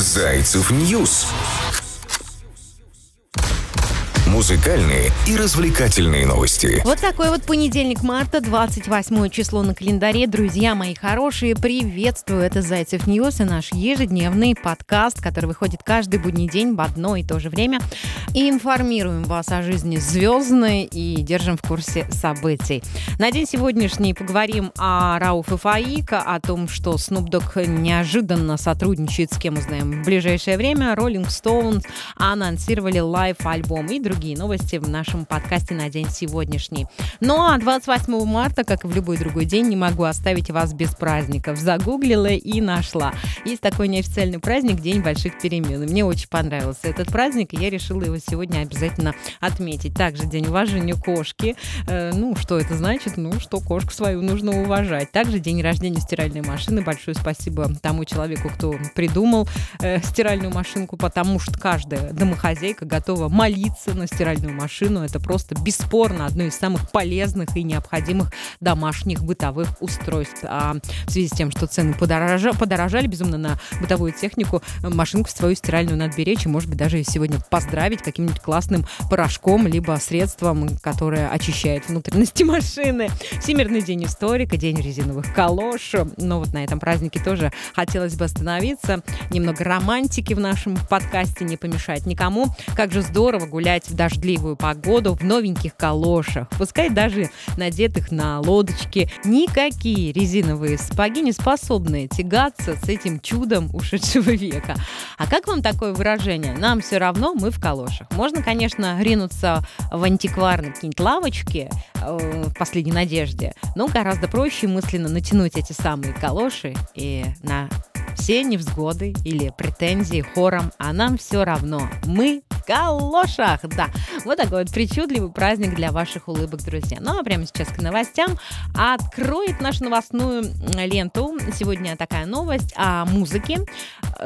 Зайцев News. Музыкальные и развлекательные новости. Вот такой вот понедельник марта, 28 число на календаре. Друзья мои хорошие, приветствую. Это Зайцев News и наш ежедневный подкаст, который выходит каждый будний день в одно и то же время. И информируем вас о жизни звездной и держим в курсе событий. На день сегодняшний поговорим о Рауф Фаика, о том, что Dogg неожиданно сотрудничает с кем узнаем в ближайшее время. Rolling Stones анонсировали live-альбом и другие другие новости в нашем подкасте на день сегодняшний. Ну а 28 марта, как и в любой другой день, не могу оставить вас без праздников. Загуглила и нашла. Есть такой неофициальный праздник День больших перемен. Мне очень понравился этот праздник, и я решила его сегодня обязательно отметить. Также День уважения кошки. Э, ну, что это значит? Ну, что кошку свою нужно уважать. Также День рождения стиральной машины. Большое спасибо тому человеку, кто придумал э, стиральную машинку, потому что каждая домохозяйка готова молиться на стиральную машину. Это просто бесспорно одно из самых полезных и необходимых домашних бытовых устройств. А в связи с тем, что цены подорожали, подорожали безумно на бытовую технику, машинку свою стиральную надо беречь и, может быть, даже сегодня поздравить каким-нибудь классным порошком, либо средством, которое очищает внутренности машины. Всемирный день историка, день резиновых калош. Но вот на этом празднике тоже хотелось бы остановиться. Немного романтики в нашем подкасте не помешает никому. Как же здорово гулять в дождливую погоду в новеньких калошах, пускай даже надетых на лодочке. Никакие резиновые сапоги не способны тягаться с этим чудом ушедшего века. А как вам такое выражение? Нам все равно, мы в калошах. Можно, конечно, ринуться в антикварные какие-нибудь лавочки э, в последней надежде, но гораздо проще мысленно натянуть эти самые калоши и на все невзгоды или претензии хором, а нам все равно. Мы калошах, да. Вот такой вот причудливый праздник для ваших улыбок, друзья. Ну а прямо сейчас к новостям. Откроет нашу новостную ленту. Сегодня такая новость о музыке.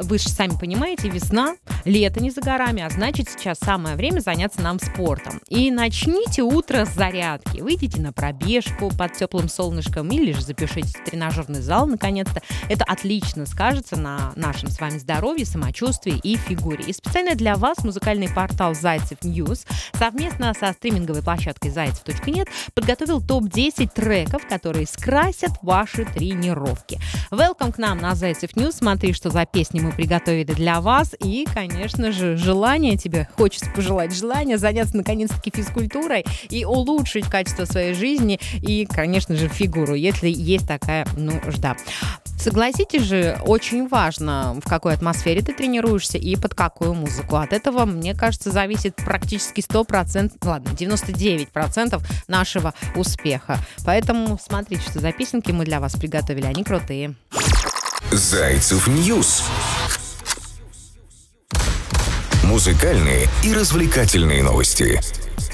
Вы же сами понимаете, весна, лето не за горами, а значит сейчас самое время заняться нам спортом. И начните утро с зарядки. Выйдите на пробежку под теплым солнышком или же запишитесь в тренажерный зал наконец-то. Это отлично скажется на нашем с вами здоровье, самочувствии и фигуре. И специально для вас музыкальный портал Зайцев News совместно со стриминговой площадкой zaycev.net подготовил топ-10 треков, которые скрасят ваши тренировки. Welcome к нам на Зайцев News. Смотри, что за песни мы приготовили для вас. И, конечно же, желание тебе, хочется пожелать желания заняться наконец-таки физкультурой и улучшить качество своей жизни и, конечно же, фигуру, если есть такая нужда. Согласитесь же, очень важно, в какой атмосфере ты тренируешься и под какую музыку. От этого, мне кажется, зависит практически 100%, ладно, 99% нашего успеха. Поэтому смотрите, что за песенки мы для вас приготовили, они крутые. Зайцев News. Музыкальные и развлекательные новости.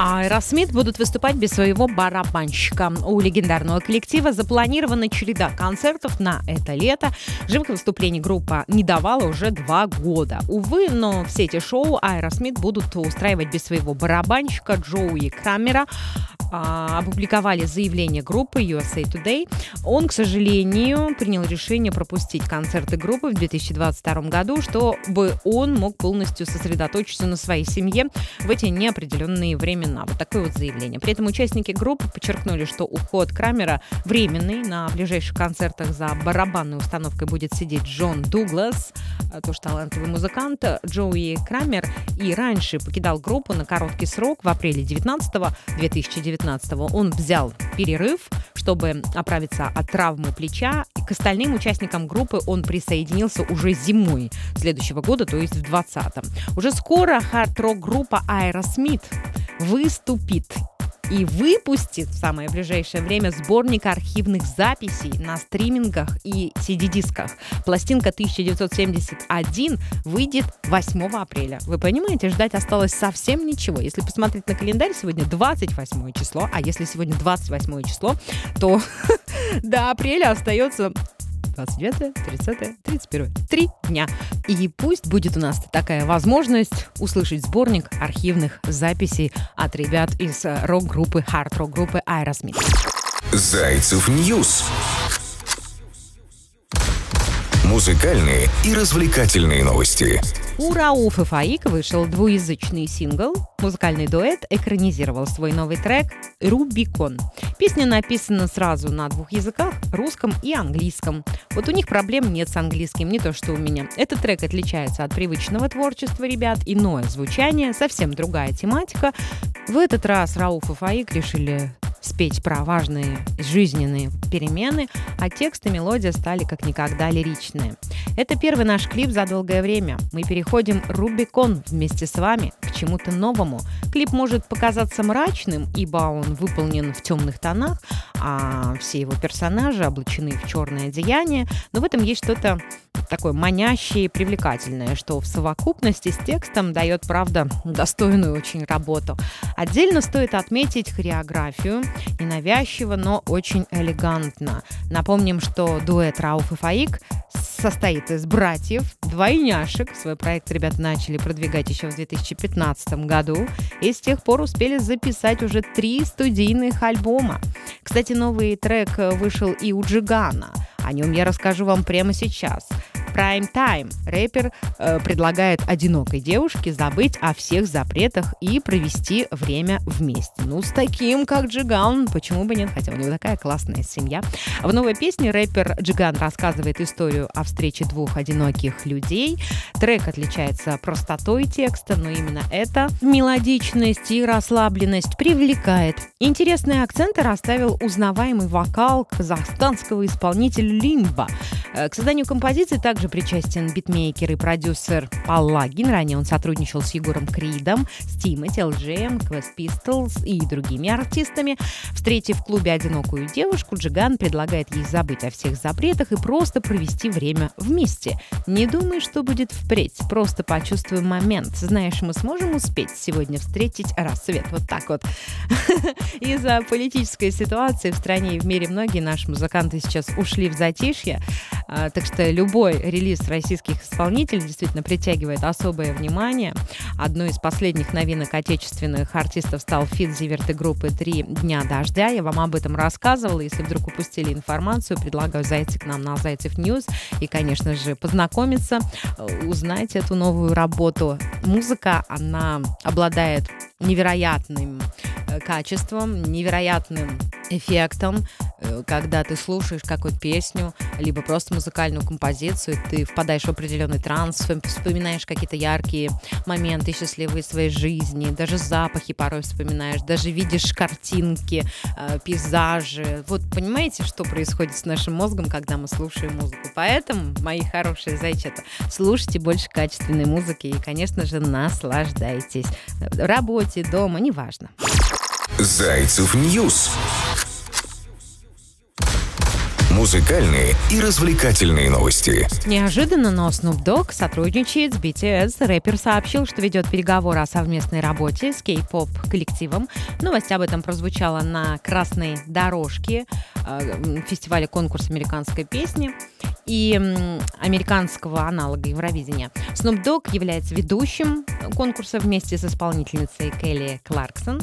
А Аэросмит будут выступать без своего барабанщика. У легендарного коллектива запланирована череда концертов на это лето. Живых выступлений группа не давала уже два года. Увы, но все эти шоу Аэросмит будут устраивать без своего барабанщика Джоуи Крамера. А, опубликовали заявление группы USA Today. Он, к сожалению, принял решение пропустить концерты группы в 2022 году, чтобы он мог полностью сосредоточиться на своей семье в эти неопределенные времена времена. Вот такое вот заявление. При этом участники группы подчеркнули, что уход Крамера временный. На ближайших концертах за барабанной установкой будет сидеть Джон Дуглас, э, тоже талантливый музыкант. Джоуи Крамер и раньше покидал группу на короткий срок в апреле 19 2019 Он взял перерыв, чтобы оправиться от травмы плеча. И к остальным участникам группы он присоединился уже зимой следующего года, то есть в 2020. Уже скоро хард-рок группа Aerosmith выступит и выпустит в самое ближайшее время сборник архивных записей на стримингах и CD-дисках. Пластинка 1971 выйдет 8 апреля. Вы понимаете, ждать осталось совсем ничего. Если посмотреть на календарь, сегодня 28 число, а если сегодня 28 число, то до апреля остается 29, 30, 31. Три дня. И пусть будет у нас такая возможность услышать сборник архивных записей от ребят из рок-группы, хард-рок-группы Aerosmith. Зайцев News. Музыкальные и развлекательные новости. У Рауфа Фаик вышел двуязычный сингл. Музыкальный дуэт экранизировал свой новый трек «Рубикон». Песня написана сразу на двух языках – русском и английском. Вот у них проблем нет с английским, не то что у меня. Этот трек отличается от привычного творчества ребят, иное звучание, совсем другая тематика. В этот раз Рауф и Фаик решили спеть про важные жизненные перемены, а текст и мелодия стали как никогда лиричные. Это первый наш клип за долгое время. Мы переходим Рубикон вместе с вами к чему-то новому. Клип может показаться мрачным, ибо он выполнен в темных тонах, а все его персонажи облачены в черное одеяние, но в этом есть что-то такое манящее и привлекательное, что в совокупности с текстом дает, правда, достойную очень работу. Отдельно стоит отметить хореографию. Ненавязчиво, но очень элегантно. Напомним, что дуэт Рауф и Фаик состоит из братьев, двойняшек. Свой проект ребята начали продвигать еще в 2015 году и с тех пор успели записать уже три студийных альбома. Кстати, новый трек вышел и у Джигана. О нем я расскажу вам прямо сейчас. Prime Time. Рэпер э, предлагает одинокой девушке забыть о всех запретах и провести время вместе. Ну, с таким, как Джиган, почему бы нет, хотя у него такая классная семья. В новой песне рэпер Джиган рассказывает историю о встрече двух одиноких людей. Трек отличается простотой текста, но именно эта мелодичность и расслабленность привлекает. Интересные акценты расставил узнаваемый вокал казахстанского исполнителя Лимба. Э, к созданию композиции также причастен битмейкер и продюсер Паллагин. Ранее он сотрудничал с Егором Кридом, с Тимати, LGM, Quest Pistols и другими артистами. Встретив в клубе одинокую девушку, Джиган предлагает ей забыть о всех запретах и просто провести время вместе. Не думай, что будет впредь, просто почувствуй момент. Знаешь, мы сможем успеть сегодня встретить рассвет. Вот так вот. Из-за политической ситуации в стране и в мире многие наши музыканты сейчас ушли в затишье. А, так что любой релиз российских исполнителей действительно притягивает особое внимание. Одной из последних новинок отечественных артистов стал feat Зиверт и группы «Три дня дождя». Я вам об этом рассказывала. Если вдруг упустили информацию, предлагаю зайти к нам на Зайцев News и, конечно же, познакомиться, узнать эту новую работу. Музыка, она обладает невероятным э, качеством, невероятным эффектом, э, когда ты слушаешь какую-то песню, либо просто музыкальную композицию, ты впадаешь в определенный транс, вспоминаешь какие-то яркие моменты счастливые своей жизни, даже запахи порой вспоминаешь, даже видишь картинки, э, пейзажи. Вот понимаете, что происходит с нашим мозгом, когда мы слушаем музыку? Поэтому, мои хорошие зайчата, слушайте больше качественной музыки и, конечно же, наслаждайтесь. В работе, дома, неважно. Зайцев News. Музыкальные и развлекательные новости. Неожиданно, но Snoop Dogg сотрудничает с BTS. Рэпер сообщил, что ведет переговоры о совместной работе с кей-поп коллективом. Новость об этом прозвучала на красной дорожке э, фестиваля конкурс американской песни и американского аналога Евровидения. Snoop Dogg является ведущим конкурса вместе с исполнительницей Келли Кларксон.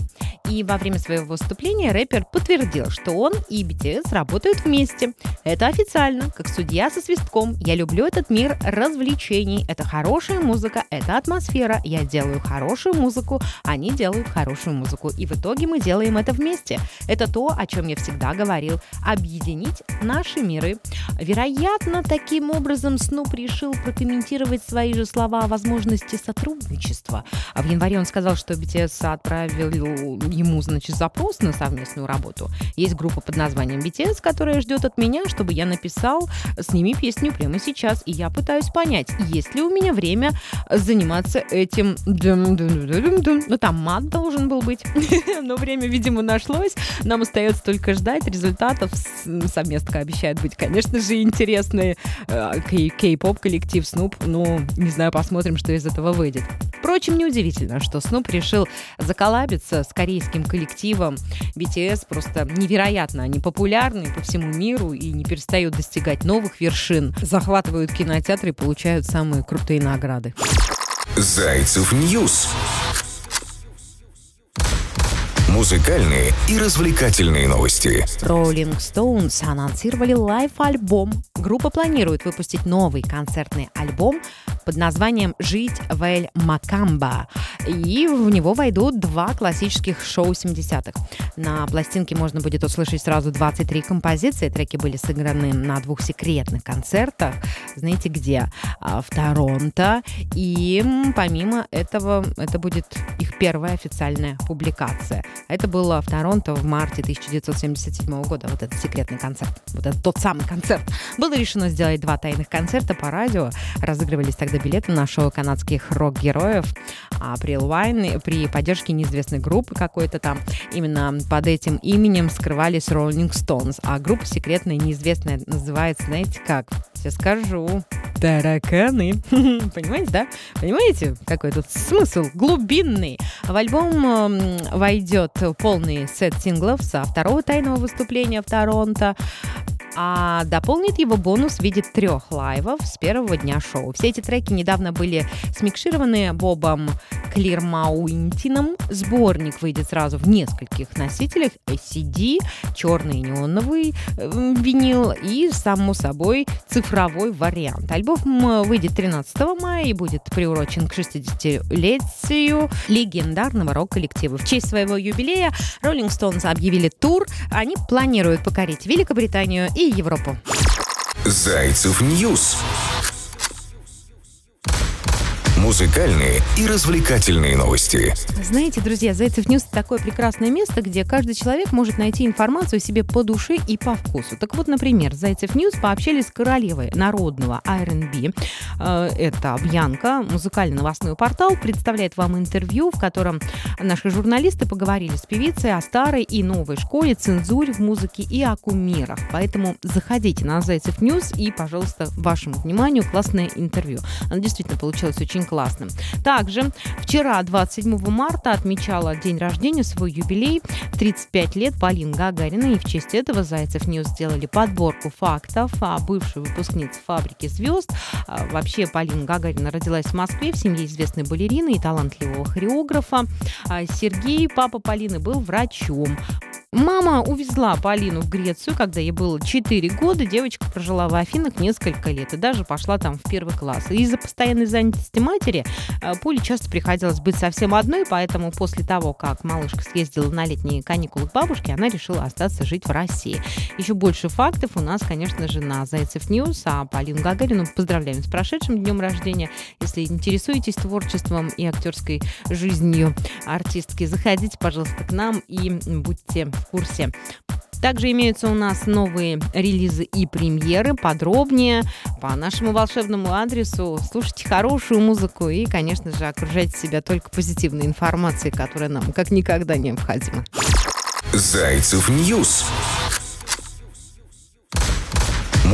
И во время своего выступления рэпер подтвердил, что он и BTS работают вместе. Это официально, как судья со свистком. Я люблю этот мир развлечений. Это хорошая музыка, это атмосфера. Я делаю хорошую музыку, они делают хорошую музыку. И в итоге мы делаем это вместе. Это то, о чем я всегда говорил. Объединить наши миры. Вероятно, таким образом Снуп решил прокомментировать свои же слова о возможности сотрудничества. А в январе он сказал, что BTS отправил ему, значит, запрос на совместную работу. Есть группа под названием BTS, которая ждет от меня, чтобы я написал с ними песню прямо сейчас. И я пытаюсь понять, есть ли у меня время заниматься этим. Ну, там мат должен был быть. Но время, видимо, нашлось. Нам остается только ждать результатов. Совместка обещает быть, конечно же, интересные. Э, кей-поп коллектив Снуп. Ну, не знаю, посмотрим, что из этого выйдет. Впрочем, неудивительно, что Снуп решил заколабиться с корейским коллективом. BTS просто невероятно. Они популярны по всему миру и не перестают достигать новых вершин. Захватывают кинотеатры и получают самые крутые награды. Зайцев News. Музыкальные и развлекательные новости. Rolling Stones анонсировали live-альбом. Группа планирует выпустить новый концертный альбом под названием «Жить в Эль Макамба». И в него войдут два классических шоу 70-х. На пластинке можно будет услышать сразу 23 композиции. Треки были сыграны на двух секретных концертах. Знаете где? А, в Торонто. И помимо этого, это будет их первая официальная публикация. Это было в Торонто в марте 1977 года. Вот этот секретный концерт. Вот этот тот самый концерт. Было решено сделать два тайных концерта по радио. Разыгрывались тогда билеты на шоу канадских рок-героев. Април Вайн при поддержке неизвестной группы какой-то там. Именно под этим именем скрывались Rolling Stones. А группа секретная, неизвестная, называется, знаете как? Сейчас скажу. Тараканы. Понимаете, да? Понимаете, какой тут смысл глубинный? В альбом войдет полный сет синглов со второго тайного выступления в Торонто а дополнит его бонус в виде трех лайвов с первого дня шоу. Все эти треки недавно были смикшированы Бобом Клирмауинтином. Сборник выйдет сразу в нескольких носителях. CD, черный неоновый э, винил и, само собой, цифровой вариант. Альбом выйдет 13 мая и будет приурочен к 60-летию легендарного рок-коллектива. В честь своего юбилея Rolling Stones объявили тур. Они планируют покорить Великобританию и Европу. Зайцев News. Музыкальные и развлекательные новости. Знаете, друзья, Зайцев News – такое прекрасное место, где каждый человек может найти информацию себе по душе и по вкусу. Так вот, например, Зайцев News пообщались с королевой народного R&B. Э, это Бьянка, музыкальный новостной портал, представляет вам интервью, в котором наши журналисты поговорили с певицей о старой и новой школе, цензуре в музыке и о кумирах. Поэтому заходите на Зайцев News и, пожалуйста, вашему вниманию классное интервью. Оно действительно получилось очень классным. Также вчера, 27 марта, отмечала день рождения, свой юбилей, 35 лет Полин Гагарина, и в честь этого Зайцев News сделали подборку фактов о бывшей выпускнице фабрики звезд. А, вообще, Полина Гагарина родилась в Москве в семье известной балерины и талантливого хореографа. А, Сергей, папа Полины, был врачом. Мама увезла Полину в Грецию, когда ей было 4 года. Девочка прожила в Афинах несколько лет и даже пошла там в первый класс. Из-за постоянной занятости матери э, Поле часто приходилось быть совсем одной, поэтому после того, как малышка съездила на летние каникулы к бабушке, она решила остаться жить в России. Еще больше фактов у нас, конечно же, на Зайцев News, а Полину Гагарину поздравляем с прошедшим днем рождения. Если интересуетесь творчеством и актерской жизнью артистки, заходите, пожалуйста, к нам и будьте курсе. Также имеются у нас новые релизы и премьеры. Подробнее по нашему волшебному адресу. Слушайте хорошую музыку и, конечно же, окружайте себя только позитивной информацией, которая нам как никогда необходима. Зайцев News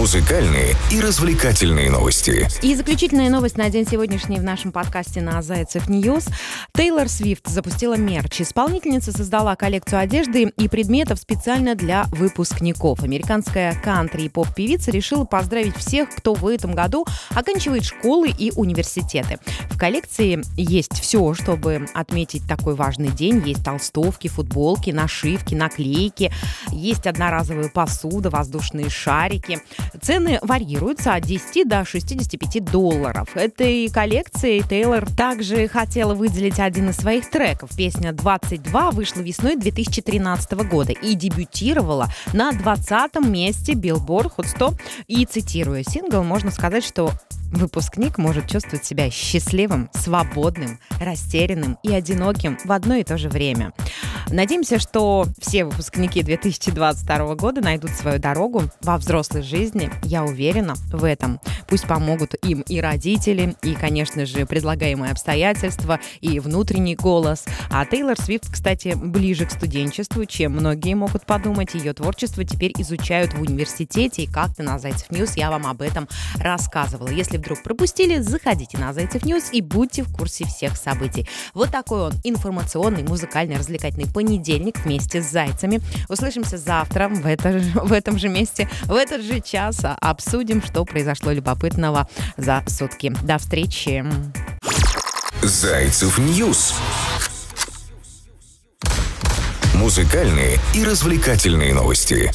музыкальные и развлекательные новости. И заключительная новость на день сегодняшний в нашем подкасте на Зайцев News. Тейлор Свифт запустила мерч. Исполнительница создала коллекцию одежды и предметов специально для выпускников. Американская кантри и поп-певица решила поздравить всех, кто в этом году оканчивает школы и университеты. В коллекции есть все, чтобы отметить такой важный день. Есть толстовки, футболки, нашивки, наклейки. Есть одноразовая посуда, воздушные шарики. Цены варьируются от 10 до 65 долларов. Этой коллекцией Тейлор также хотела выделить один из своих треков. Песня «22» вышла весной 2013 года и дебютировала на 20 месте Billboard Hot 100. И цитируя сингл, можно сказать, что Выпускник может чувствовать себя счастливым, свободным, растерянным и одиноким в одно и то же время. Надеемся, что все выпускники 2022 года найдут свою дорогу во взрослой жизни. Я уверена в этом. Пусть помогут им и родители, и, конечно же, предлагаемые обстоятельства, и внутренний голос. А Тейлор Свифт, кстати, ближе к студенчеству, чем многие могут подумать. Ее творчество теперь изучают в университете, и как-то на Зайцев News я вам об этом рассказывала. Если вдруг пропустили, заходите на Зайцев News и будьте в курсе всех событий. Вот такой он информационный, музыкальный, развлекательный понедельник вместе с Зайцами. Услышимся завтра в, это, в этом же месте, в этот же час. Обсудим, что произошло любопытного за сутки. До встречи. Зайцев News Музыкальные и развлекательные новости.